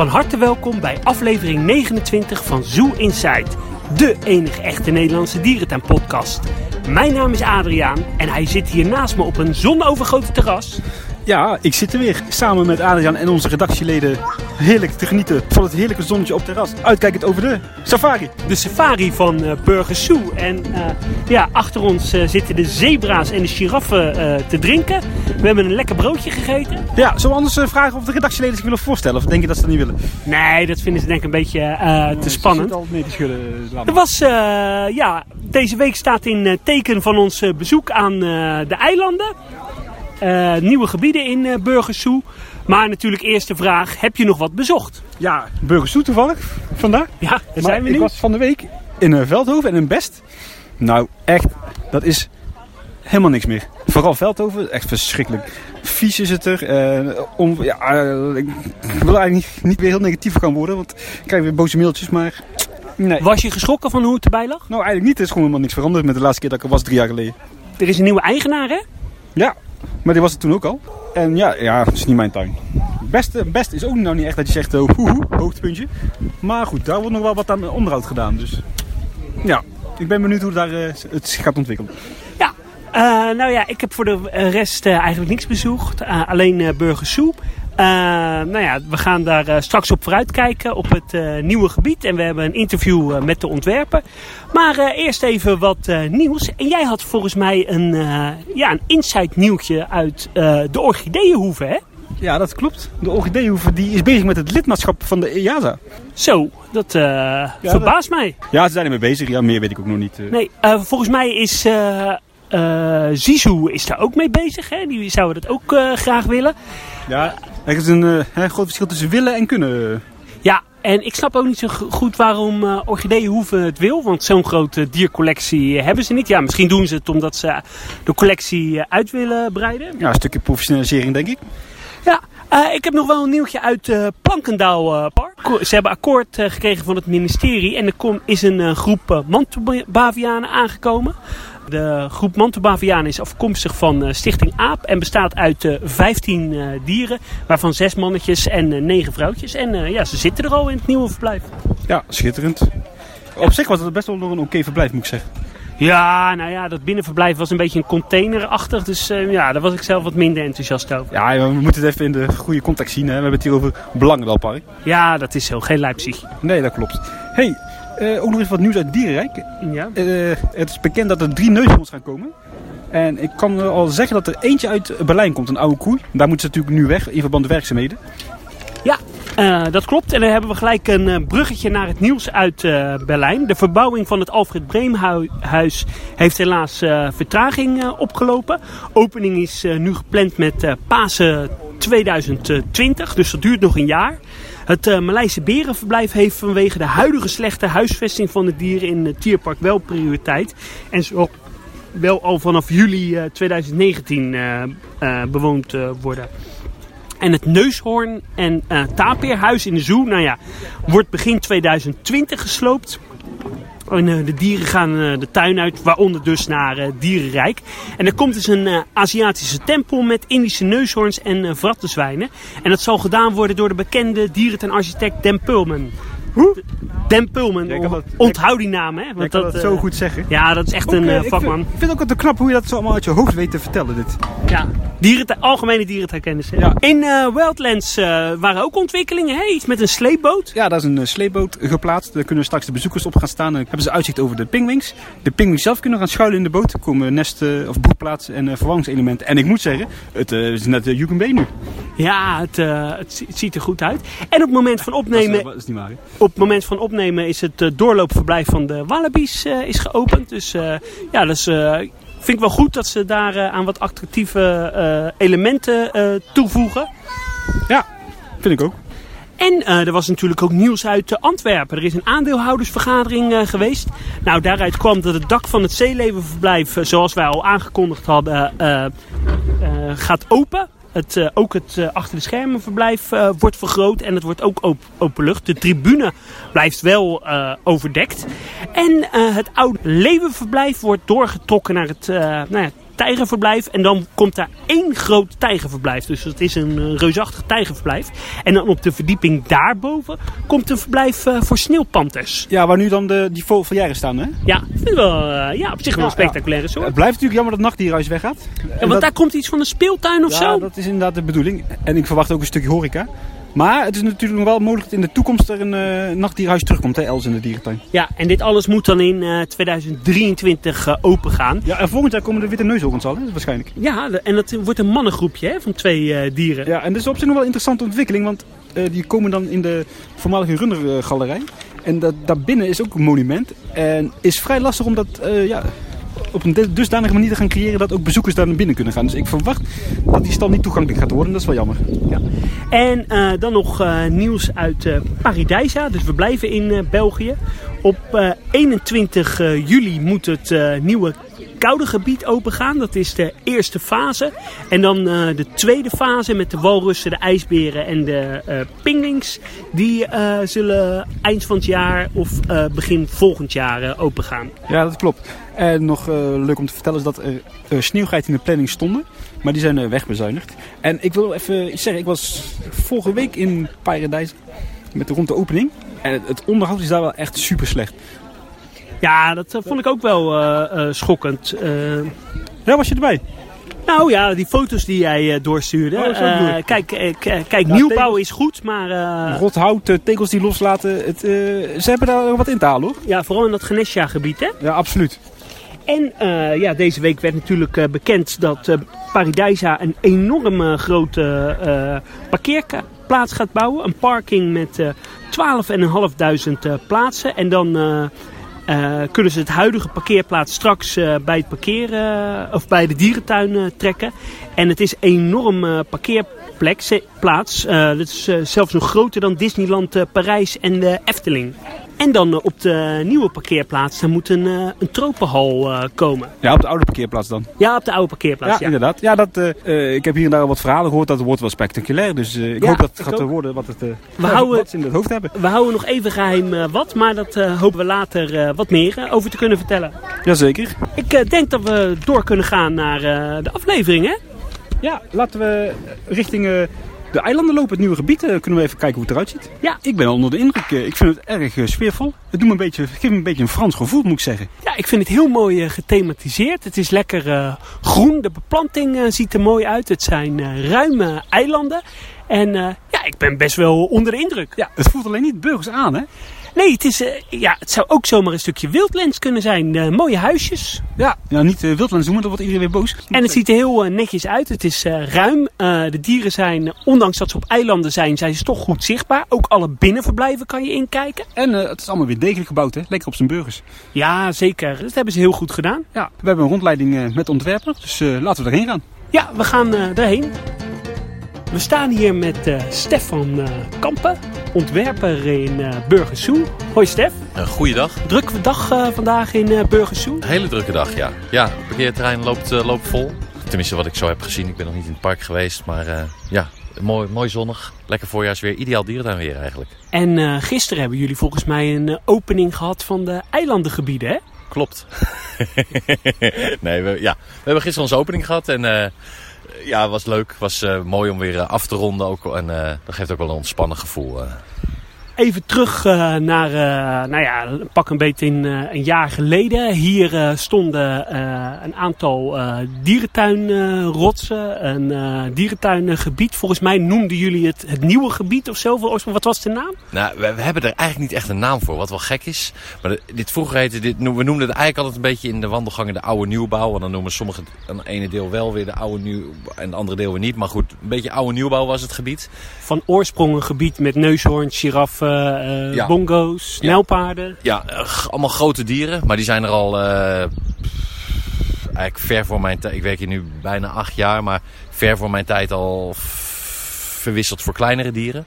Van harte welkom bij aflevering 29 van Zoo Inside, de enige echte Nederlandse dierentuinpodcast. Mijn naam is Adriaan en hij zit hier naast me op een zonovergoten terras. Ja, ik zit er weer samen met Adriaan en onze redactieleden heerlijk te genieten van het heerlijke zonnetje op het terras. Uitkijkend over de safari. De safari van eh, Burger Zoo. En eh, ja, achter ons eh, zitten de zebra's en de giraffen te drinken. We hebben een lekker broodje gegeten. Ja, zullen we anders vragen of de redactieleden zich willen voorstellen? Of denk je dat ze dat niet willen? Nee, dat vinden ze denk ik een beetje te spannend. al mee te schudden. Er was, ja, deze week staat in teken van ons bezoek aan de eilanden. Eh, nieuwe gebieden in uh, Burger Zoo. Maar natuurlijk eerst de vraag, heb je nog wat bezocht? Ja, Burgers Zoo toevallig vandaag. Ja, daar Maar zijn we ik nu. was van de week in eh, Veldhoven en in Best. Nou, echt, dat is helemaal niks meer. Vooral Veldhoven, echt verschrikkelijk. Vies is het er. om, ja, ik wil eigenlijk niet, niet weer heel negatief gaan worden, want ik krijg weer boze mailtjes, maar nee. Was je geschrokken van hoe het erbij lag? Nou, eigenlijk niet. Er is gewoon helemaal niks veranderd met de laatste keer dat ik er was, drie jaar geleden. Er is een nieuwe eigenaar, hè? Ja, maar die was het toen ook al. En ja, ja, is niet mijn tuin. Beste, best is ook nou niet echt dat je zegt, oh, hoehoe, hoogtepuntje. Maar goed, daar wordt nog wel wat aan onderhoud gedaan. Dus ja, ik ben benieuwd hoe daar, eh, het zich gaat ontwikkelen. Ja. Eh, nou ja, ik heb voor de rest eigenlijk niks bezocht. Alleen eh Burger Eh, nou ja, we gaan daar eh, straks op vooruitkijken op het eh, nieuwe gebied. En we hebben een interview met de ontwerper. Maar eerst even wat nieuws. En jij had volgens mij een, ja, een insight nieuwtje uit de orchideeënhoeve, hè? Ja, dat klopt. De orchideehoeve die is bezig met het lidmaatschap van de EASA. Zo, dat verbaast mij. Ja, ze zijn ermee bezig. Ja, meer weet ik ook nog niet. Nee, volgens mij is Zizou is daar ook mee bezig. Hè? Die zouden dat ook graag willen. Ja, er is een hè, groot verschil tussen willen en kunnen. Ja, en ik snap ook niet zo go- goed waarom eh Orchideeënhoeve het wil. Want zo'n grote diercollectie hebben ze niet. Ja, misschien doen ze het omdat ze de collectie eh, uit willen breiden. Ja, een stukje professionalisering denk ik. Ja, ik heb nog wel een nieuwtje uit Plankendaal eh, Park. Ze hebben akkoord gekregen van het ministerie. En er kom, is een groep uh, mantelbavianen aangekomen. De groep mantelbavianen is afkomstig van eh, Stichting AAP. En bestaat uit eh 15 eh, dieren. Waarvan 6 mannetjes en eh 9 vrouwtjes. En eh, ja, ze zitten er al in het nieuwe verblijf. Ja, schitterend. Op zich was het best wel nog een oké verblijf, moet ik zeggen. Ja, nou ja, dat binnenverblijf was een beetje een containerachtig. Dus eh, ja, daar was ik zelf wat minder enthousiast over. Ja, we moeten het even in de goede context zien. Hè. We hebben het hier over Belangenwelpark. Ja, dat is zo. Geen Leipzig. Nee, dat klopt. hey, eh, ook nog eens wat nieuws uit Dierenrijk. Ja. Eh, het is bekend dat er drie neushoorns gaan komen. En ik kan al zeggen dat er eentje uit Berlijn komt, een oude koei. Daar moeten ze natuurlijk nu weg, in verband met werkzaamheden. Ja, eh, dat klopt. En dan hebben we gelijk een bruggetje naar het nieuws uit Berlijn. De verbouwing van het Alfred Breemhuis heeft helaas vertraging opgelopen. Opening is nu gepland met Pasen 2020, dus dat duurt nog een jaar. Het Maleise Berenverblijf heeft vanwege de huidige slechte huisvesting van de dieren in het dierpark wel prioriteit. En zal wel al vanaf juli eh, 2019 eh, eh, bewoond worden. En het Neushoorn en Tapeerhuis in de Zoo, nou ja, wordt begin 2020 gesloopt. En eh, de dieren gaan eh, de tuin uit, waaronder dus naar eh, Dierenrijk. En er komt dus een Aziatische tempel met Indische neushoorns en vrattenzwijnen. En dat zal gedaan worden door de bekende dierentuinarchitect Den Pulman. Hoe? Pulman, Jij kan dat- onthoud die naam hè. Ik Want kan dat eh, zo goed zeggen. Ja, dat is echt Ook, een eh, eh, ik vakman. vind- Ik vind ook altijd knap hoe je dat zo allemaal uit je hoofd weet te vertellen, dit. Ja, dierentuin, algemene dierentuinkennis. hè. Ja. In eh, Wildlands eh, waren ook ontwikkelingen. Hè? Iets met een sleepboot. Ja, daar is een eh, sleepboot geplaatst. Daar kunnen straks de bezoekers op gaan staan. En dan hebben ze uitzicht over de pingwings. De pingwings zelf kunnen gaan schuilen in de boot. Er komen nesten of broedplaatsen en eh, verwarmingselementen. En ik moet zeggen, het eh, is net Yukon Bay nu. Ja, het, eh, het, zi- het ziet er goed uit. En op het moment van Dat is, opnemen, eh, dat is niet waar, hè? op het moment van opnemen is het eh, doorloopverblijf van de Wallabies eh, is geopend. Dus eh, ja, dat is, eh, vind ik wel goed dat ze daar aan wat attractieve elementen toevoegen. Ja, vind ik ook. En er was natuurlijk ook nieuws uit Antwerpen. Er is een aandeelhoudersvergadering geweest. Nou, daaruit kwam dat het dak van het zeelevenverblijf, zoals wij al aangekondigd hadden, gaat open. Het, eh, ook het eh, achter de schermen verblijf eh, wordt vergroot en het wordt ook op, openlucht. De tribune blijft wel overdekt. En het oude leeuwenverblijf wordt doorgetrokken naar het, nou ja, tijgerverblijf. En dan komt daar één groot tijgerverblijf. Dus het is een uh, reusachtig tijgerverblijf. En dan op de verdieping daarboven komt een verblijf uh, voor sneeuwpanters. Ja, waar nu dan de, die vogeljaren staan, hè? Ja, vind ik wel, uh, ja, op zich wel een spectaculaire soort. Het blijft natuurlijk jammer dat nachtdierhuis weggaat. Ja, want dat... daar komt iets van een speeltuin of ja, zo? Ja, dat is inderdaad de bedoeling. En ik verwacht ook een stukje horeca. Maar het is natuurlijk nog wel mogelijk dat in de toekomst er een uh, nachtdierhuis terugkomt, hè, Els in de dierentuin. Ja, en dit alles moet dan in uh, 2023 uh, open gaan. Ja, en volgend jaar komen de witte neushoorns al, hè, waarschijnlijk. Ja, en dat wordt een mannengroepje hè, van twee eh, dieren. Ja, en dat is op zich nog wel een interessante ontwikkeling, want eh, die komen dan in de voormalige Rundergalerij. En dat, daarbinnen is ook een monument. En is vrij lastig om dat ja, op een dusdanige manier te gaan creëren dat ook bezoekers daar naar binnen kunnen gaan. Dus ik verwacht dat die stal niet toegankelijk gaat worden. Dat is wel jammer. Ja. En uh, dan nog uh, nieuws uit uh, Paradijsa. Dus we blijven in België. Op 21 juli moet het nieuwe koude gebied opengaan. Dat is de eerste fase. En dan uh, de tweede fase met de walrussen, de ijsberen en de uh, pinguïns. Die uh, zullen eind van het jaar of begin volgend jaar opengaan. Ja, dat klopt. En nog leuk om te vertellen is dat er sneeuwgeiten in de planning stonden. Maar die zijn wegbezuinigd. En ik wil even zeggen. Ik was vorige week in Paradijs met de rond de opening. En het onderhoud is daar wel echt super slecht. Ja, dat uh, vond ik ook wel uh, uh, schokkend. Ja, was je erbij? Nou ja, die foto's die jij doorstuurde. Oh, kijk, kijk ja, nieuwbouw tegels, is goed, maar... Rot hout, tegels die loslaten. Het, ze hebben daar wat in te halen hoor. Ja, vooral in dat Genesha gebied hè? Ja, absoluut. En ja, deze week werd natuurlijk bekend dat Paradijsa een enorme grote parkeerplaats gaat bouwen. Een parking met 12.500 plaatsen. En dan... Uh, kunnen ze het huidige parkeerplaats straks uh, bij het parkeren of bij de dierentuin trekken. En het is enorm parkeerplek, plaats. dat is zelfs nog groter dan Disneyland Parijs en de Efteling. En dan op de nieuwe parkeerplaats, daar moet een, een tropenhal komen. Ja, op de oude parkeerplaats dan? Ja, op de oude parkeerplaats, ja. ja. inderdaad. Ja, dat, ik heb hier en daar wat verhalen gehoord, dat wordt wel spectaculair. Dus ik Ja, hoop dat het gaat ook. worden wat, het, We ja, houden- wat ze in het hoofd hebben. We houden nog even geheim eh, wat, maar dat eh, hopen we later eh, wat meer eh, over te kunnen vertellen. Jazeker. Ik eh, denk dat we door kunnen gaan naar eh, de aflevering, hè? Ja, laten we richting eh, de eilanden lopen, het nieuwe gebied. Eh, kunnen we even kijken hoe het eruit ziet. Ja. Ik ben onder de indruk. eh, ik vind het erg sfeervol. Het doet me een beetje, geeft me een beetje een Frans gevoel, moet ik zeggen. Ja, ik vind het heel mooi gethematiseerd. Het is lekker groen. De beplanting ziet er mooi uit. Het zijn ruime eilanden. En ja, ik ben best wel onder de indruk. Ja, het voelt alleen niet burgers aan, hè? Nee, het, is, eh, ja, het zou ook zomaar een stukje wildlands kunnen zijn. Eh, mooie huisjes. Ja. Ja, niet uh, wildlands noemen, dan wordt iedereen weer boos. En het ziet er heel eh, netjes uit. Het is eh, ruim. Eh, de dieren zijn, eh, ondanks dat ze op eilanden zijn, zijn ze toch goed zichtbaar. Ook alle binnenverblijven kan je inkijken. En eh, het is allemaal weer degelijk gebouwd, hè? Lekker op zijn burgers. Ja, zeker. Dat hebben ze heel goed gedaan. Ja, we hebben een rondleiding eh, met ontwerper, dus eh, laten we erheen gaan. Ja, we gaan eh erheen. We staan hier met eh, Stefan eh, Kampen, ontwerper in Burgersoe. Hoi Stef, Een goede dag. drukke dag eh, vandaag in Burgersoe. Een hele drukke dag, ja. Ja, het parkeerterrein loopt, loopt vol. Tenminste, wat ik zo heb gezien. Ik ben nog niet in het park geweest. Maar ja, mooi, mooi zonnig. Lekker voorjaarsweer. Ideaal dierentuinweer eigenlijk. En gisteren hebben jullie volgens mij een opening gehad van de eilandengebieden, hè? Klopt. nee, we, ja. we hebben gisteren onze opening gehad. En ja, was leuk. Was eh, mooi om weer eh, af te ronden. Ook, en eh, dat geeft ook wel een ontspannen gevoel. Even terug eh, naar, eh, nou ja, pak een beetje in, eh, een jaar geleden. Hier stonden een aantal dierentuinrotsen, een dierentuingebied. Volgens mij noemden jullie het het nieuwe gebied of zo. Wat was de naam? Nou, we, we hebben er eigenlijk niet echt een naam voor, wat wel gek is. Maar de- dit vroeger heette, dit, we noemden het eigenlijk altijd een beetje in de wandelgangen de oude nieuwbouw. En dan noemen sommigen een ene deel wel weer de oude nieuw en het andere deel weer niet. Maar goed, een beetje oude nieuwbouw was het gebied. Van oorsprong een gebied met neushoorns, giraffen, Ja. bongo's, Ja. nijlpaarden. Ja, eh, allemaal grote dieren, maar die zijn er al eh, eigenlijk ver voor mijn tijd. Ik werk hier nu bijna acht jaar, maar ver voor mijn tijd al verwisseld voor kleinere dieren.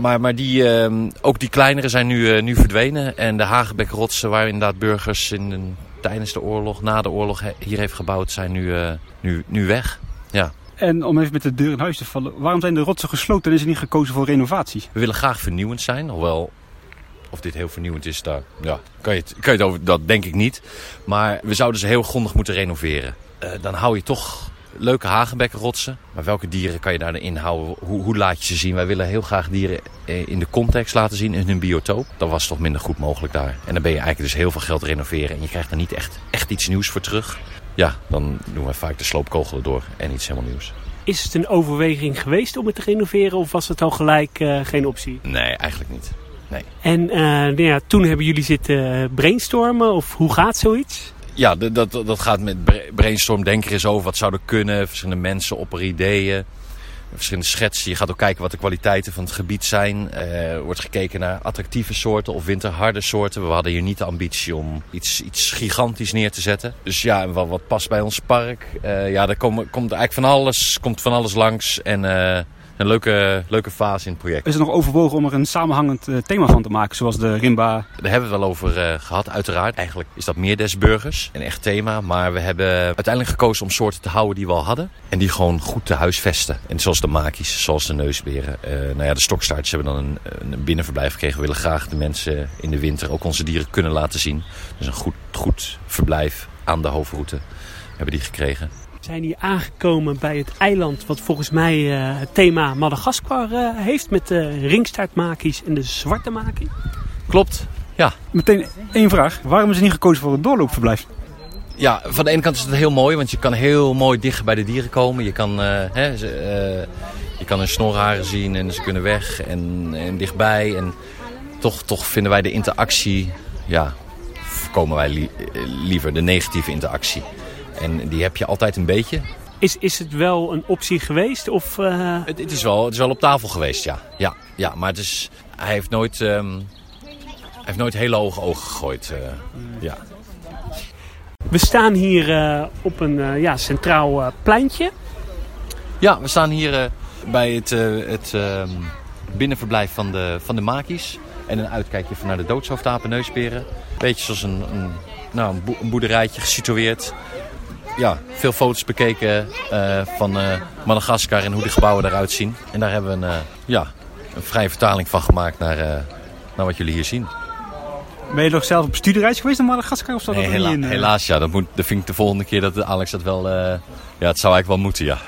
Maar, maar die, eh, ook die kleinere zijn nu, eh, nu verdwenen. En de Hagebekrotsen, waar inderdaad burgers in, tijdens de oorlog, na de oorlog he- hier heeft gebouwd, zijn nu, eh, nu, nu weg. Ja. En om even met de deur in huis te vallen, waarom zijn de rotsen gesloten en is er niet gekozen voor renovatie? We willen graag vernieuwend zijn, hoewel of dit heel vernieuwend is, daar ja, kan, je het, kan je over, dat denk ik niet. Maar we zouden ze heel grondig moeten renoveren. eh, dan hou je toch leuke hagenbekkenrotsen. Maar welke dieren kan je daarin houden? Hoe, hoe laat je ze zien? Wij willen heel graag dieren eh, in de context laten zien, in hun biotoop. Dat was toch minder goed mogelijk daar. En dan ben je eigenlijk dus heel veel geld renoveren. En je krijgt er niet echt, echt iets nieuws voor terug. Ja, dan doen we vaak de sloopkogelen door en iets helemaal nieuws. Is het een overweging geweest om het te renoveren of was het al gelijk uh, geen optie? Nee, eigenlijk niet. Nee. En uh, nou ja, toen hebben jullie zitten brainstormen of hoe gaat zoiets? Ja, dat, dat gaat met brainstorm. Denk er eens over wat zouden kunnen. Verschillende mensen opperen ideeën. Verschillende schetsen. Je gaat ook kijken wat de kwaliteiten van het gebied zijn. Er wordt gekeken naar attractieve soorten of winterharde soorten. We hadden hier niet de ambitie om iets, iets gigantisch neer te zetten. Dus ja, wat, wat past bij ons park? Uh, ja, daar komt, komt eigenlijk van alles, komt van alles langs. En uh, een leuke, leuke fase in het project. Is er nog overwogen om er een samenhangend uh, thema van te maken, zoals de Rimba? Daar hebben we het wel over uh, gehad, uiteraard. Eigenlijk is dat meer des burgers, een echt thema. Maar we hebben uiteindelijk gekozen om soorten te houden die we al hadden. En die gewoon goed te huisvesten. En zoals de makies, zoals de neusberen. Uh, nou ja, de stokstaartjes hebben dan een, een, binnenverblijf gekregen. We willen graag de mensen in de winter ook onze dieren kunnen laten zien. Dus een goed, goed verblijf aan de hoofdroute hebben die gekregen zijn hier aangekomen bij het eiland wat volgens mij uh, het thema Madagaskar uh, heeft met de ringstaartmakies en de zwarte makie. Klopt, ja. Meteen één vraag. Waarom is er niet gekozen voor een doorloopverblijf? Ja, van de ene kant is het heel mooi, want je kan heel mooi dicht bij de dieren komen. Je kan, uh, hè, ze, je kan hun snorharen zien en ze kunnen weg en, en dichtbij. En toch, toch vinden wij de interactie, ja, voorkomen wij li liever de negatieve interactie. En die heb je altijd een beetje. Is, is het wel een optie geweest? Of, uh... het, het, is wel, het is wel op tafel geweest, ja. Ja, ja maar het is, hij, heeft nooit, um, hij heeft nooit hele hoge ogen gegooid. Uh, ja. We staan hier uh, op een ja, centraal pleintje. Ja, we staan hier bij het, het um, binnenverblijf van de, van de makies. En een uitkijkje van naar de doodshoofdapen neusperen. Beetje zoals een, een, nou, een boerderijtje gesitueerd ja, veel foto's bekeken uh, van uh, Madagaskar en hoe de gebouwen eruit zien. En daar hebben we een, uh, ja, een vrije vertaling van gemaakt naar, naar wat jullie hier zien. Ben je nog zelf op studiereis geweest naar Madagaskar? Of nee, hela in, helaas ja. Dat, moet, dat vind ik de volgende keer dat Alex dat wel... ja, het zou eigenlijk wel moeten, ja.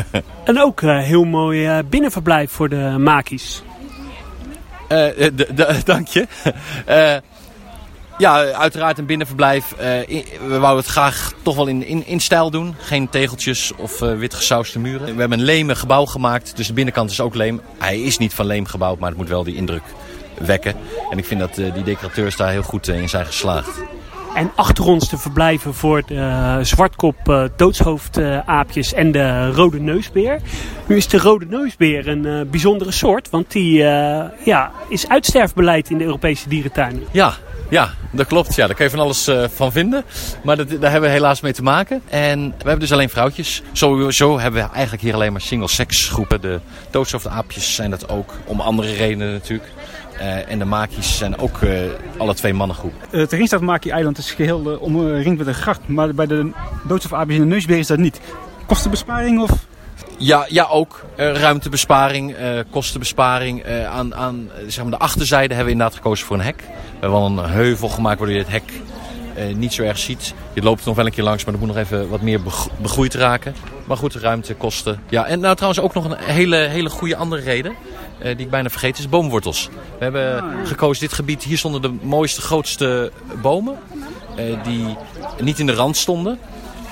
en ook heel mooi binnenverblijf voor de makies. dank je. Ja, uiteraard een binnenverblijf. Uh, we wouden het graag toch wel in, in, in stijl doen. Geen tegeltjes of uh, wit gesauste muren. We hebben een leme gebouw gemaakt, dus de binnenkant is ook leem. Hij is niet van leem gebouwd, maar het moet wel die indruk wekken. En ik vind dat uh, die decorateurs daar heel goed in zijn geslaagd. En achter ons te verblijven voor de uh, zwartkop uh, doodshoofdaapjes uh, en de rode neusbeer. Nu is de rode neusbeer een bijzondere soort, want die ja, is uitsterfbeleid in de Europese dierentuinen. Ja, ja, dat klopt. Ja, daar kun je van alles van vinden. Maar dat, daar hebben we helaas mee te maken. En we hebben dus alleen vrouwtjes. Sowieso hebben we eigenlijk hier alleen maar single-sex groepen. De doodshoofdaapjes zijn dat ook. Om andere redenen natuurlijk. Uh, en de makies zijn ook uh, alle twee mannengroepen. Het Ringstaatmakie-eiland is geheel uh, omringd met een gracht. Maar bij de doodshoofdaapjes en de neusbeer is dat niet. Kostenbesparing of... Ja, ja ook. Ruimtebesparing, kostenbesparing. Aan aan zeg maar de achterzijde hebben we inderdaad gekozen voor een hek. We hebben wel een heuvel gemaakt waardoor je het hek niet zo erg ziet. Je loopt nog wel een keer langs, maar er moet nog even wat meer begroeid raken. Maar goed, ruimte, kosten. Ja, en nou trouwens ook nog een hele, hele goede andere reden. Die ik bijna vergeten is boomwortels. We hebben gekozen dit gebied. Hier stonden de mooiste, grootste bomen. die niet in de rand stonden.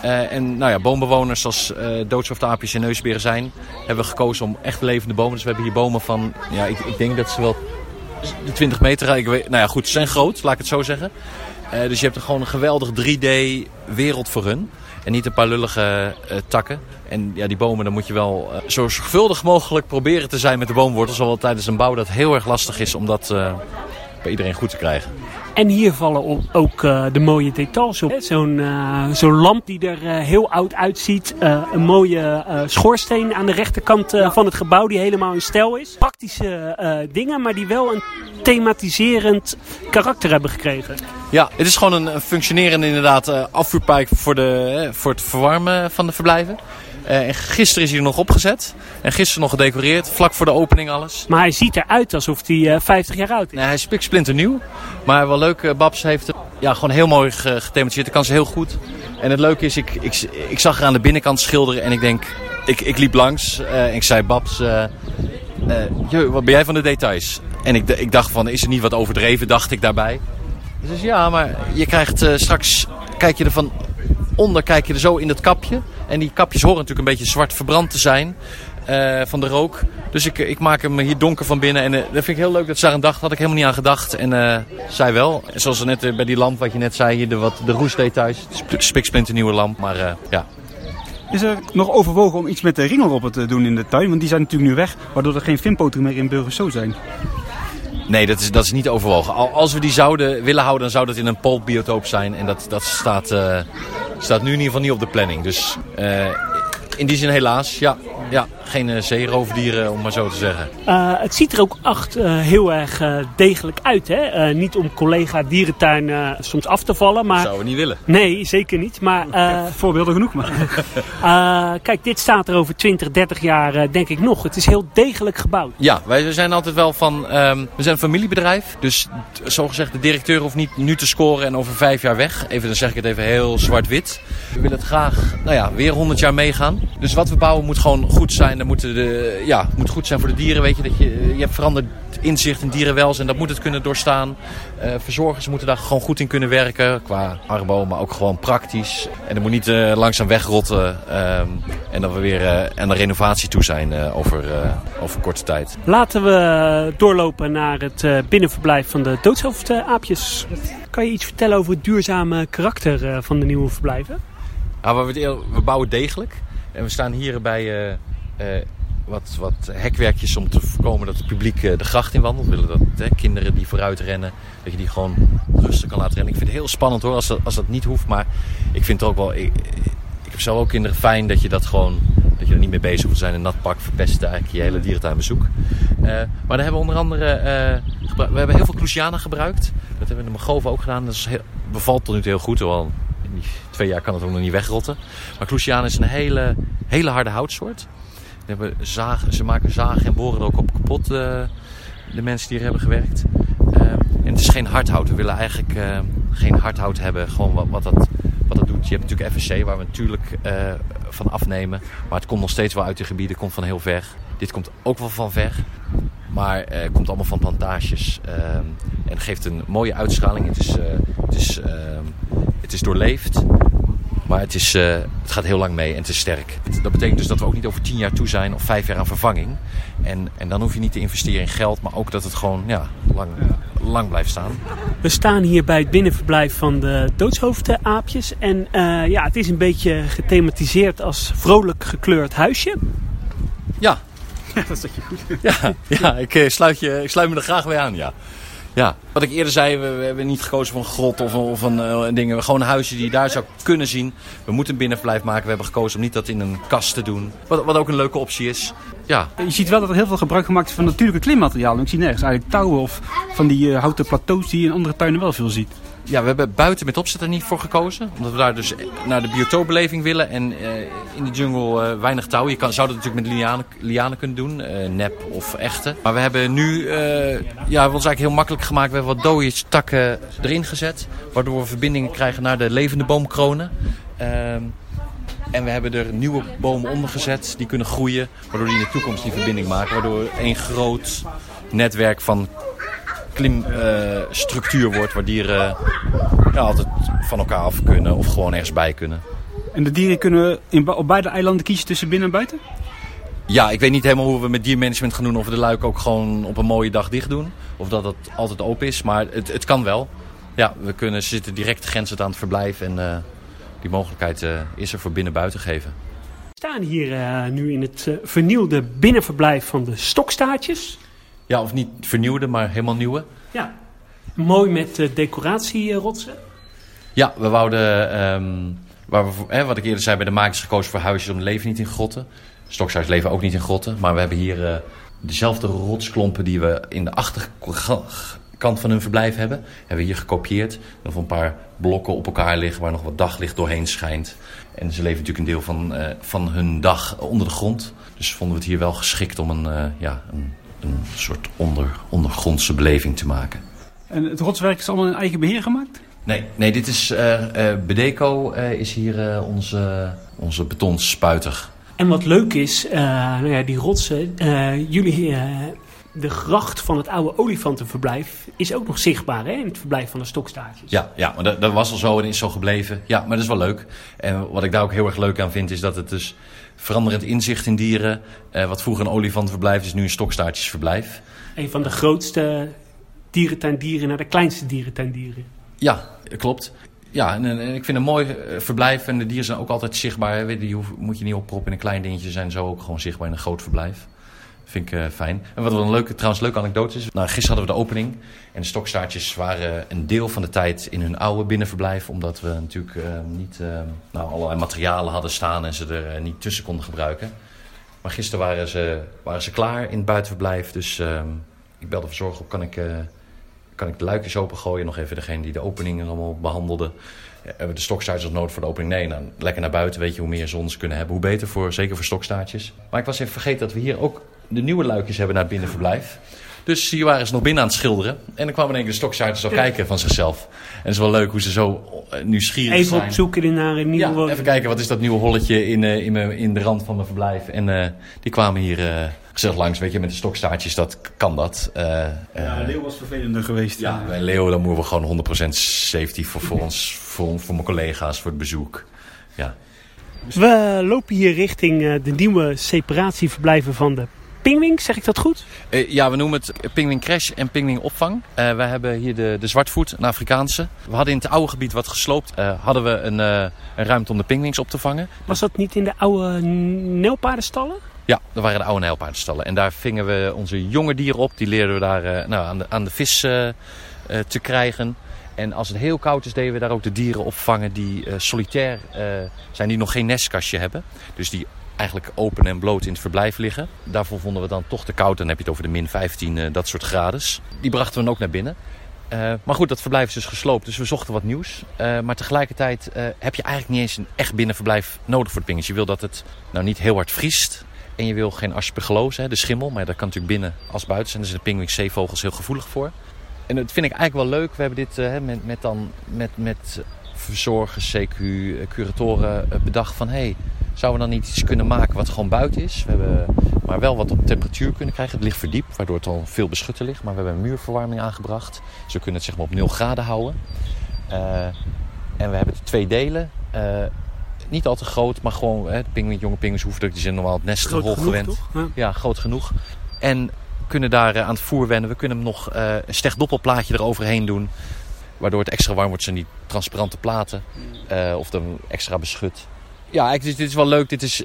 Uh, en nou ja, boombewoners zoals uh, doodshoofdaapjes en neusberen zijn, hebben we gekozen om echt levende bomen. Dus we hebben hier bomen van, ja, ik, ik denk dat ze wel de 20 meter, ik weet, nou ja goed, ze zijn groot, laat ik het zo zeggen. Uh, dus je hebt er gewoon een geweldig 3D wereld voor hun. En niet een paar lullige takken. En ja, die bomen, dan moet je wel zo zorgvuldig mogelijk proberen te zijn met de boomwortels. Zowel tijdens een bouw dat heel erg lastig is om dat bij iedereen goed te krijgen. En hier vallen ook uh, de mooie details op. Zo'n uh, zo'n lamp die er uh, heel oud uitziet. een mooie schoorsteen aan de rechterkant van het gebouw die helemaal in stijl is. Praktische dingen, maar die wel een thematiserend karakter hebben gekregen. Ja, het is gewoon een functionerende inderdaad afvoerpijp voor, de, voor het verwarmen van de verblijven. Uh, en gisteren is hij er nog opgezet. En gisteren nog gedecoreerd. Vlak voor de opening alles. Maar hij ziet eruit alsof hij uh, 50 jaar oud is. Nee, hij is spiksplinter nieuw. Maar wel leuk. Uh, Babs heeft het ja, gewoon heel mooi gethematiseerd. Dat kan ze heel goed. En het leuke is, ik, ik, ik zag er aan de binnenkant schilderen en ik denk, ik, ik liep langs en ik zei, Babs, uh, wat ben jij van de details? En ik, ik dacht van, is er niet wat overdreven, dacht ik daarbij. Dus ja, maar je krijgt straks, kijk je er van onder, kijk je er zo in het kapje. En die kapjes horen natuurlijk een beetje zwart verbrand te zijn. Uh, van de rook. Dus ik, ik maak hem hier donker van binnen. En uh, dat vind ik heel leuk dat ze daar aan dacht. Had ik helemaal niet aan gedacht. En uh, zij wel. Zoals net bij die lamp wat je net zei. Hier de, wat, de roestdetails. Spiksplinter nieuwe lamp. Maar ja. Is er nog overwogen om iets met de ringelroppen te doen in de tuin? Want die zijn natuurlijk nu weg. Waardoor er geen vinpoten meer in Burgerso zijn. Nee, dat is, dat is niet overwogen. Als we die zouden willen houden, dan zou dat in een polbiotoop zijn. En dat, dat staat, staat nu in ieder geval niet op de planning. Dus in die zin helaas, ja. Ja, geen uh, zeeroofdieren, om maar zo te zeggen. Uh, het ziet er ook echt uh, heel erg degelijk uit. Hè? niet om collega dierentuin soms af te vallen. Maar... Dat zouden we niet willen. Nee, zeker niet. Maar, voorbeelden genoeg. Maar. kijk, dit staat er over 20, 30 jaar denk ik nog. Het is heel degelijk gebouwd. Ja, wij zijn altijd wel van... Um, we zijn een familiebedrijf. Dus zogezegd de directeur hoeft niet nu te scoren en over vijf jaar weg. Even, dan zeg ik het even heel zwart-wit. We willen het graag nou ja, weer 100 jaar meegaan. Dus wat we bouwen moet gewoon goed zijn. Dat moeten de, ja, moet goed zijn voor de dieren. Weet je, dat je, je hebt veranderd inzicht in dierenwelzijn. Dat moet het kunnen doorstaan. Uh, verzorgers moeten daar gewoon goed in kunnen werken. Qua arbo, maar ook gewoon praktisch. En er moet niet uh, langzaam wegrotten. Uh, en dat we weer uh, aan de renovatie toe zijn over, over korte tijd. Laten we doorlopen naar het binnenverblijf van de doodshoofdaapjes. Kan je iets vertellen over het duurzame karakter van de nieuwe verblijven? Nou, we, we bouwen degelijk. En we staan hier bij uh, wat, wat hekwerkjes om te voorkomen dat het publiek uh, de gracht in wandelt. We willen dat hè, kinderen die vooruit rennen, dat je die gewoon rustig kan laten rennen. Ik vind het heel spannend hoor, als dat, als dat niet hoeft. Maar ik vind het ook wel... Ik, ik heb zelf ook kinderen fijn dat je dat gewoon... Dat je er niet mee bezig hoeft te zijn. Een nat pak verpest eigenlijk je hele dierentuinbezoek. maar daar hebben we onder andere... we hebben heel veel Clusiana gebruikt. Dat hebben we in de Magove ook gedaan. Dat is heel, bevalt tot nu toe heel goed. Wel die twee jaar kan het ook nog niet wegrotten. Maar Clusiana is een hele, hele harde houtsoort. Ze maken zagen en boren ook op kapot, uh, de mensen die er hebben gewerkt. Uh, en het is geen hardhout. We willen eigenlijk uh, geen hardhout hebben. Gewoon wat, wat, dat, wat dat doet. Je hebt natuurlijk FSC waar we natuurlijk van afnemen. Maar het komt nog steeds wel uit de gebieden. komt van heel ver. Dit komt ook wel van ver. Maar het komt allemaal van plantages. en geeft een mooie uitstraling. Het is, het is het is doorleefd, maar het, is, uh, het gaat heel lang mee en het is sterk. Dat betekent dus dat we ook niet over tien jaar toe zijn of vijf jaar aan vervanging. En, en dan hoef je niet te investeren in geld, maar ook dat het gewoon ja, lang, lang blijft staan. We staan hier bij het binnenverblijf van de doodshoofdaapjes. En uh, ja, het is een beetje gethematiseerd als vrolijk gekleurd huisje. Ja. Ja, dat zat je goed. Ja, ja ik, eh, sluit je, ik sluit me er graag bij aan, ja. Ja, wat ik eerder zei, we, we hebben niet gekozen voor een grot of, of een, uh, dingen. Gewoon een huisje die je daar zou kunnen zien. We moeten een binnenverblijf maken. We hebben gekozen om niet dat in een kast te doen. Wat, wat ook een leuke optie is. Ja. Je ziet wel dat er heel veel gebruik gemaakt is van natuurlijke klimmaterialen. Ik zie nergens eigenlijk touwen of van die uh, houten plateaus die je in andere tuinen wel veel ziet. Ja, we hebben buiten met opzet er niet voor gekozen. Omdat we daar dus naar de biotoopbeleving willen. En uh, in de jungle uh, weinig touw. Je kan, zou dat natuurlijk met lianen, lianen kunnen doen. Uh, nep of echte. Maar we hebben nu... ja, we hebben ons eigenlijk heel makkelijk gemaakt. We hebben wat dode takken erin gezet. Waardoor we verbindingen krijgen naar de levende boomkronen. Ehm, en we hebben er nieuwe bomen onder gezet. Die kunnen groeien. Waardoor die in de toekomst die verbinding maken. Waardoor één groot netwerk van klimstructuur wordt waar dieren ja, altijd van elkaar af kunnen of gewoon ergens bij kunnen. En de dieren kunnen in, op beide eilanden kiezen tussen binnen en buiten? Ja, ik weet niet helemaal hoe we met diermanagement gaan doen. Of we de luik ook gewoon op een mooie dag dicht doen. Of dat het altijd open is. Maar het, het kan wel. Ja, we kunnen, zitten direct grenzend aan het verblijf. En uh, die mogelijkheid uh, is er voor binnen-buiten geven. We staan hier uh, nu in het vernieuwde binnenverblijf van de stokstaartjes. Ja, of niet vernieuwde, maar helemaal nieuwe. Ja, mooi met uh, decoratierotsen. Ja, we wouden, um, waar we, hè, wat ik eerder zei, bij de makers gekozen voor huisjes om leven niet in grotten. Stokstaars leven ook niet in grotten, maar we hebben hier uh, dezelfde rotsklompen die we in de achterkant van hun verblijf hebben. Hebben we hier gekopieerd. Of een paar blokken op elkaar liggen waar nog wat daglicht doorheen schijnt. En ze leven natuurlijk een deel van, uh, van hun dag onder de grond. Dus vonden we het hier wel geschikt om een, ja, een een soort onder, ondergrondse beleving te maken. En het rotswerk is allemaal in eigen beheer gemaakt? Nee, nee dit is uh, Bedeco is hier onze, onze betonspuiter. En wat leuk is, nou ja, die rotsen, jullie de gracht van het oude olifantenverblijf is ook nog zichtbaar hè, in het verblijf van de stokstaartjes. Ja, ja maar dat, dat, was al zo en is zo gebleven. Ja, maar dat is wel leuk. En wat ik daar ook heel erg leuk aan vind is dat het dus veranderend inzicht in dieren. Eh, wat vroeger een olifantenverblijf is nu een stokstaartjesverblijf. Een van de grootste dierentuindieren naar de kleinste dierentuindieren. Ja, klopt. Ja, en, en, ik vind het een mooi eh, verblijf en de dieren zijn ook altijd zichtbaar. Hè. Die moet je niet opproppen in een klein dingetje, ze zijn zo ook gewoon zichtbaar in een groot verblijf. Vind ik uh, fijn. En wat een leuke, trouwens leuke anekdote is. Nou, gisteren hadden we de opening. En de stokstaartjes waren een deel van de tijd in hun oude binnenverblijf. Omdat we natuurlijk uh, niet uh, nou, allerlei materialen hadden staan en ze er niet tussen konden gebruiken. Maar gisteren waren ze, waren ze klaar in het buitenverblijf. Dus ehm, ik belde verzorger op, kan ik, kan ik de luikjes opengooien? Nog even degene die de opening allemaal behandelde. Hebben we de stokstaartjes nog nodig voor de opening? Nee, nou, lekker naar buiten. Weet je, hoe meer zon ze kunnen hebben, hoe beter. Voor, zeker voor stokstaartjes. Maar ik was even vergeten dat we hier ook de nieuwe luikjes hebben naar het binnenverblijf. Dus hier waren ze nog binnen aan het schilderen. En dan kwam in één keer de stokstaartjes al kijken van zichzelf. En het is wel leuk hoe ze zo eh, nieuwsgierig even zijn. Even op zoek naar een nieuwe... Ja, even kijken, wat is dat nieuwe holletje in, uh, in, mijn, in de rand van mijn verblijf. En uh, die kwamen hier uh, gezellig langs, weet je, met de stokstaartjes. Dat kan dat. ja, Leo was vervelender geweest. Ja, bij Leo dan moeten we gewoon 100% safety voor, voor ons, voor, voor mijn collega's, voor het bezoek. Ja. We lopen hier richting de nieuwe separatieverblijven van de Pingwing, zeg ik dat goed? Uh, ja, we noemen het Pingwing Crash en Pingwing Opvang. Uh, we hebben hier de, de zwartvoet, een Afrikaanse. We hadden in het oude gebied wat gesloopt. Uh, hadden we een, een, ruimte om de pingwings op te vangen. Was dat niet in de oude nijlpaardenstallen? Ja, dat waren de oude nijlpaardenstallen. En daar vingen we onze jonge dieren op. Die leerden we daar nou, aan, de, aan de vis te krijgen. En als het heel koud is, deden we daar ook de dieren opvangen die solitair zijn, die nog geen nestkastje hebben. Dus die eigenlijk open en bloot in het verblijf liggen. Daarvoor vonden we dan toch te koud. Dan heb je het over de min 15, uh, dat soort grades. Die brachten we dan ook naar binnen. Uh, maar goed, dat verblijf is dus gesloopt, dus we zochten wat nieuws. Uh, maar tegelijkertijd heb je eigenlijk niet eens een echt binnenverblijf nodig voor de pingers. Je wil dat het nou niet heel hard vriest. En je wil geen aspergillose, de schimmel. Maar dat kan natuurlijk binnen als buiten zijn. Daar zijn de pinguïnzeevogels heel gevoelig voor. En dat vind ik eigenlijk wel leuk. We hebben dit met, met, dan, met, met verzorgers, CQ, curatoren bedacht van... Hey, Zouden we dan niet iets kunnen maken wat gewoon buiten is? We hebben maar wel wat op temperatuur kunnen krijgen. Het ligt verdiept, waardoor het al veel beschutter ligt. Maar we hebben een muurverwarming aangebracht. Dus we kunnen het zeg maar op 0 graden houden. Uh, en we hebben twee delen. Uh, niet al te groot, maar gewoon hè, de pinguïn, jonge pinguïns hoeven die zijn normaal het nest hol gewend. Ja. ja. groot genoeg. En kunnen daar uh, aan het voer wennen. We kunnen hem nog een stecht doppelplaatje eroverheen doen. Waardoor het extra warm wordt. zijn die transparante platen. of dan extra beschut ja, dit is wel leuk. Dit is,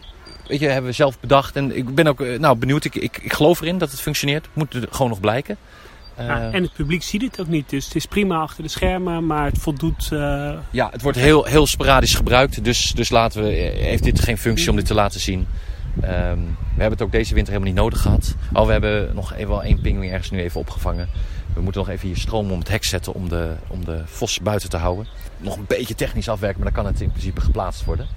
weet je, hebben we zelf bedacht. En ik ben ook nou, benieuwd. Ik, ik, ik geloof erin dat het functioneert. Moet er gewoon nog blijken. Ja, en het publiek ziet het ook niet. Dus het is prima achter de schermen, maar het voldoet... Uh... Ja, het wordt heel, heel sporadisch gebruikt. Dus, dus laten we, heeft dit geen functie om dit te laten zien. Um, we hebben het ook deze winter helemaal niet nodig gehad. Oh, we hebben nog even wel één pinguïn ergens nu even opgevangen. We moeten nog even hier stroom om het hek zetten om de, om de vos buiten te houden. Nog een beetje technisch afwerken, maar dan kan het in principe geplaatst worden.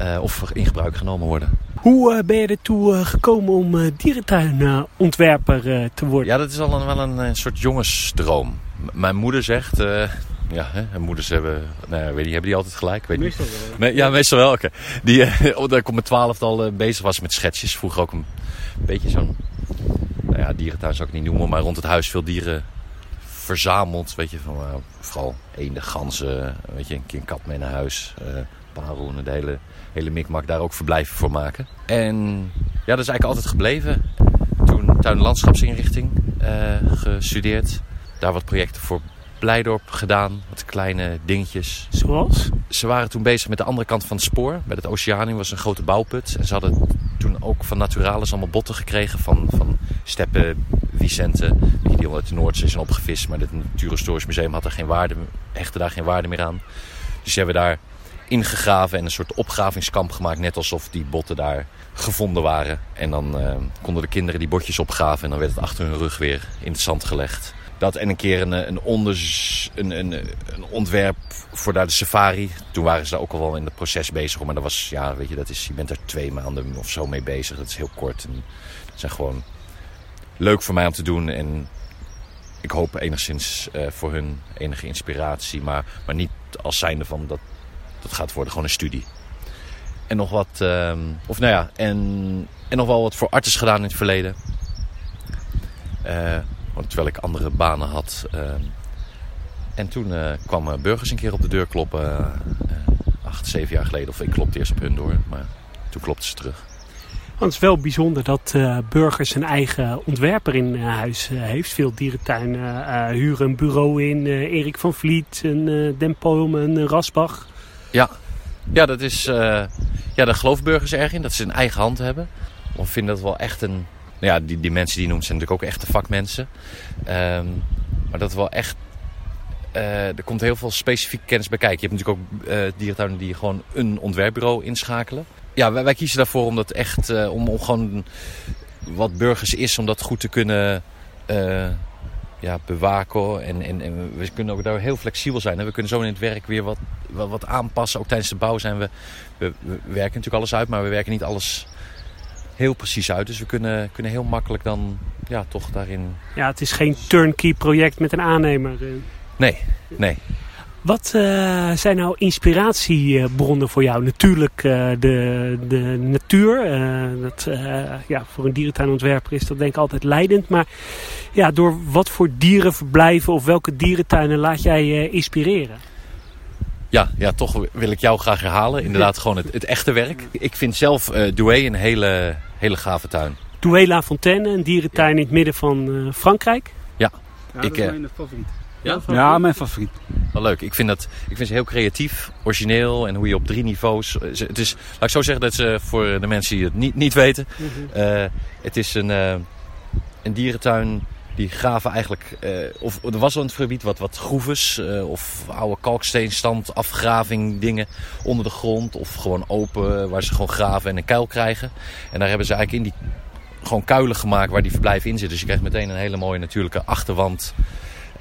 Uh, of in gebruik genomen worden. Hoe uh, ben je ertoe uh, gekomen om dierentuinontwerper te worden? Ja, dat is al een, wel een, soort jongensdroom. M mijn moeder zegt, ja, hè, moeders hebben, nou ja, weet je, hebben die altijd gelijk? Weet meestal wel. ja, meestal wel. Okay. Die, dat ik op mijn twaalfde al bezig was met schetsjes. Vroeger ook een beetje zo'n, nou ja, dierentuin zou ik niet noemen, maar rond het huis veel dieren verzameld. Weet je, van, vooral eenden, ganzen, weet je, een keer een kat mee naar huis parelhoenen, de hele, hele mikmak daar ook verblijven voor maken. En ja, dat is eigenlijk altijd gebleven. Toen tuin- en landschapsinrichting uh, gestudeerd. Daar wat projecten voor Blijdorp gedaan. Wat kleine dingetjes. Zoals? Ze waren toen bezig met de andere kant van het spoor. Bij het Oceanium was een grote bouwput. En ze hadden toen ook van Naturalis allemaal botten gekregen. Van, van steppen, Vicente. Die uit de Noordzee zijn opgevist. Maar het Natuurhistorisch Museum had er geen waarde, hechtte daar geen waarde meer aan. Dus ze hebben daar ingegraven en een soort opgravingskamp gemaakt. Net alsof die botten daar gevonden waren. En dan uh, konden de kinderen die botjes opgraven en dan werd het achter hun rug weer in het zand gelegd. Dat en een keer een, een, onders, een, een, een ontwerp voor daar de safari. Toen waren ze daar ook al wel in het proces bezig. Maar dat was, ja, weet je, dat is, je bent er twee maanden of zo mee bezig. Dat is heel kort. En dat zijn gewoon leuk voor mij om te doen. En ik hoop enigszins voor hun enige inspiratie. Maar, maar niet als zijnde van dat, dat gaat worden gewoon een studie. En nog wat, ehm, of nou ja, en, en nog wel wat voor artis gedaan in het verleden. want terwijl ik andere banen had. Ehm, en toen kwamen burgers een keer op de deur kloppen acht, zeven jaar geleden. Of ik klopte eerst op hun door, maar toen klopte ze terug. Want het is wel bijzonder dat uh, Burgers een eigen ontwerper in uh, huis uh, heeft. Veel dierentuinen huren een bureau in. Erik van Vliet, een Den Poom, een Rasbach. Ja, ja, dat is, ja, daar gelooft Burgers erg in. Dat ze een eigen hand hebben. We vinden dat wel echt een... Nou ja, die, die mensen die noemt zijn natuurlijk ook echte vakmensen. Um, maar dat wel echt er komt heel veel specifieke kennis bij kijken. Je hebt natuurlijk ook uh, dierentuinen die gewoon een ontwerpbureau inschakelen. Ja, wij, wij kiezen daarvoor om dat echt, uh, om, om gewoon wat burgers is, om dat goed te kunnen ja, bewaken. En, en, en, we kunnen ook daar heel flexibel zijn. We kunnen zo in het werk weer wat, wat, wat aanpassen. Ook tijdens de bouw zijn we, we, we, werken natuurlijk alles uit, maar we werken niet alles heel precies uit. Dus we kunnen, kunnen heel makkelijk dan ja, toch daarin... Ja, het is geen turnkey project met een aannemer. Nee, nee. Wat uh, zijn nou inspiratiebronnen voor jou? Natuurlijk uh, de, de natuur. Uh, dat, ja, voor een dierentuinontwerper is dat denk ik altijd leidend. Maar ja, door wat voor dieren verblijven of welke dierentuinen laat jij je inspireren? Ja, ja, toch wil ik jou graag herhalen. Inderdaad, gewoon het, het echte werk. Ik vind zelf uh, Douai een hele, hele gave tuin. Douai La Fontaine, een dierentuin in het midden van Frankrijk. Ja, ja ik, dat is mijn favoriet. Ja? ja, mijn favoriet. Wel leuk. Ik vind, dat, ik vind ze heel creatief, origineel en hoe je op drie niveaus... Eh, het is, laat ik zo zeggen dat ze voor de mensen die het niet, niet weten... Mhm. Uh, het is een, uh, een dierentuin die graven eigenlijk... Uh, of er was al in het gebied wat, wat groeves of oude kalksteenstand, afgraving dingen onder de grond. Of gewoon open waar ze gewoon graven en een kuil krijgen. En daar hebben ze eigenlijk in die gewoon kuilen gemaakt waar die verblijven in zitten. Dus je krijgt meteen een hele mooie natuurlijke achterwand...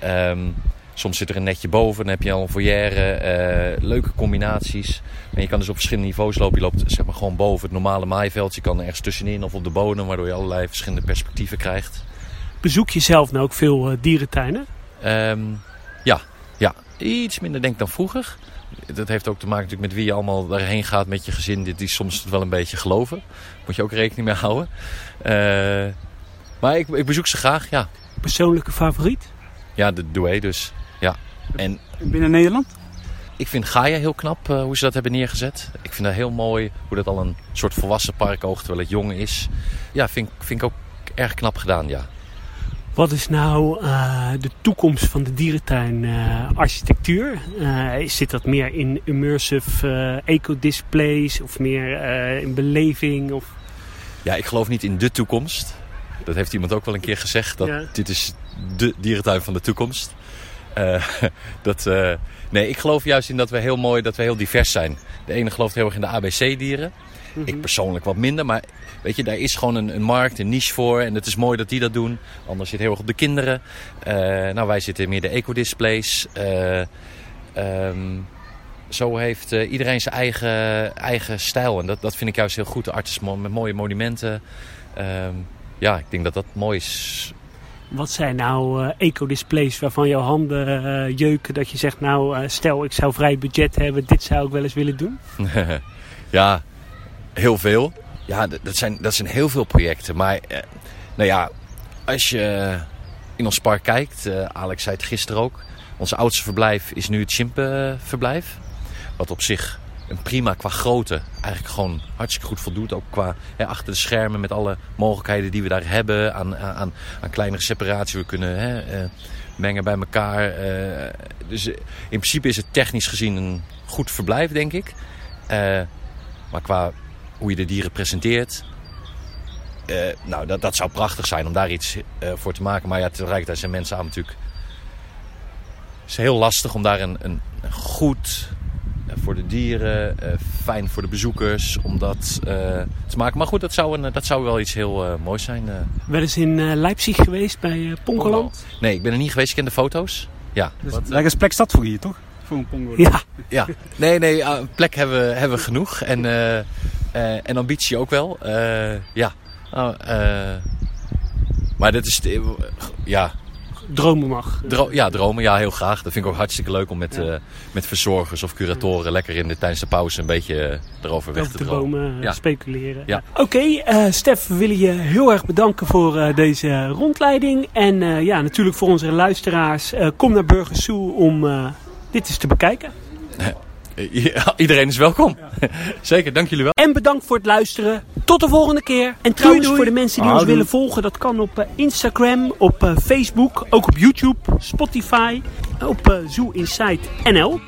Um, soms zit er een netje boven, dan heb je al een foyer, uh, leuke combinaties. En je kan dus op verschillende niveaus lopen. Je loopt zeg maar gewoon boven het normale maaiveld. Je kan ergens tussenin of op de bodem, waardoor je allerlei verschillende perspectieven krijgt. Bezoek je zelf nou ook veel uh, dierentuinen? Um, ja, ja, iets minder denk ik dan vroeger. Dat heeft ook te maken natuurlijk met wie je allemaal daarheen gaat met je gezin. Die, die soms wel een beetje geloven. Moet je ook rekening mee houden. Uh, maar ik, ik bezoek ze graag, ja. Persoonlijke favoriet? Ja, de Douai dus. Ja. En, Binnen Nederland? Ik vind Gaia heel knap uh, hoe ze dat hebben neergezet. Ik vind dat heel mooi hoe dat al een soort volwassen park oogt terwijl het jong is. Ja, vind, vind ik ook erg knap gedaan, ja. Wat is nou uh, de toekomst van de dierentuin uh, architectuur? zit dat meer in immersive eco-displays of meer in beleving? Of... Ja, ik geloof niet in de toekomst. Dat heeft iemand ook wel een keer gezegd. Dat dit is de dierentuin van de toekomst. Uh, dat, uh, nee, ik geloof juist in dat we heel mooi, dat we heel divers zijn. De ene gelooft heel erg in de ABC-dieren. Mm -hmm. Ik persoonlijk wat minder, maar weet je, daar is gewoon een, een, markt, een niche voor. En het is mooi dat die dat doen. Anders zit heel erg op de kinderen. Uh, nou, wij zitten meer de eco-displays. Um, zo heeft iedereen zijn eigen, eigen stijl. En dat, dat vind ik juist heel goed. De artis met mooie monumenten. Um, ja, ik denk dat dat mooi is. Wat zijn nou uh, eco-displays waarvan jouw handen uh, jeuken dat je zegt, nou uh, stel ik zou vrij budget hebben, dit zou ik wel eens willen doen? ja, heel veel. Ja, dat zijn, dat zijn heel veel projecten. Maar nou ja, als je in ons park kijkt, Alex zei het gisteren ook, ons oudste verblijf is nu het Chimpe-verblijf. Wat op zich een prima qua grootte eigenlijk gewoon hartstikke goed voldoet. Ook qua hè, achter de schermen met alle mogelijkheden die we daar hebben aan, aan, aan kleinere separatie. We kunnen hè, uh, mengen bij elkaar. Uh, dus in principe is het technisch gezien een goed verblijf, denk ik. Maar qua hoe je de dieren presenteert... nou, dat, dat zou prachtig zijn om daar iets voor te maken. Maar ja, tegelijkertijd zijn mensen aan natuurlijk... Het is heel lastig om daar een, een goed voor de dieren, uh, fijn voor de bezoekers om dat uh, te maken. Maar goed, dat zou, een, dat zou wel iets heel uh, moois zijn. Wel eens in Leipzig geweest bij Pongoland? Nee, ik ben er niet geweest. Ik ken de foto's. Ja. Dus is plek stad voor hier, toch? Voor een Pongoland. Ja. ja. Nee, nee, plek hebben, we, hebben we genoeg. En, en ambitie ook wel. ja. Oh, maar dat is... ja, dromen mag. Dro ja, dromen, ja, heel graag. Dat vind ik ook hartstikke leuk om met, eh, met verzorgers of curatoren lekker in de, tijdens de pauze een beetje eh, erover weg te dromen. eh, Ja. speculeren. Ja. Oké, Stef, we willen je heel erg bedanken voor deze rondleiding. En ja, natuurlijk voor onze luisteraars, kom naar Burgers Zoo om dit eens te bekijken. Eh, Ja, iedereen is welkom. Zeker, dank jullie wel. En bedankt voor het luisteren. Tot de volgende keer. En trouwens, doei. voor de mensen die ons willen volgen, dat kan op eh, Instagram, op eh, Facebook, ook op YouTube, Spotify, op eh, Zoo Insight NL.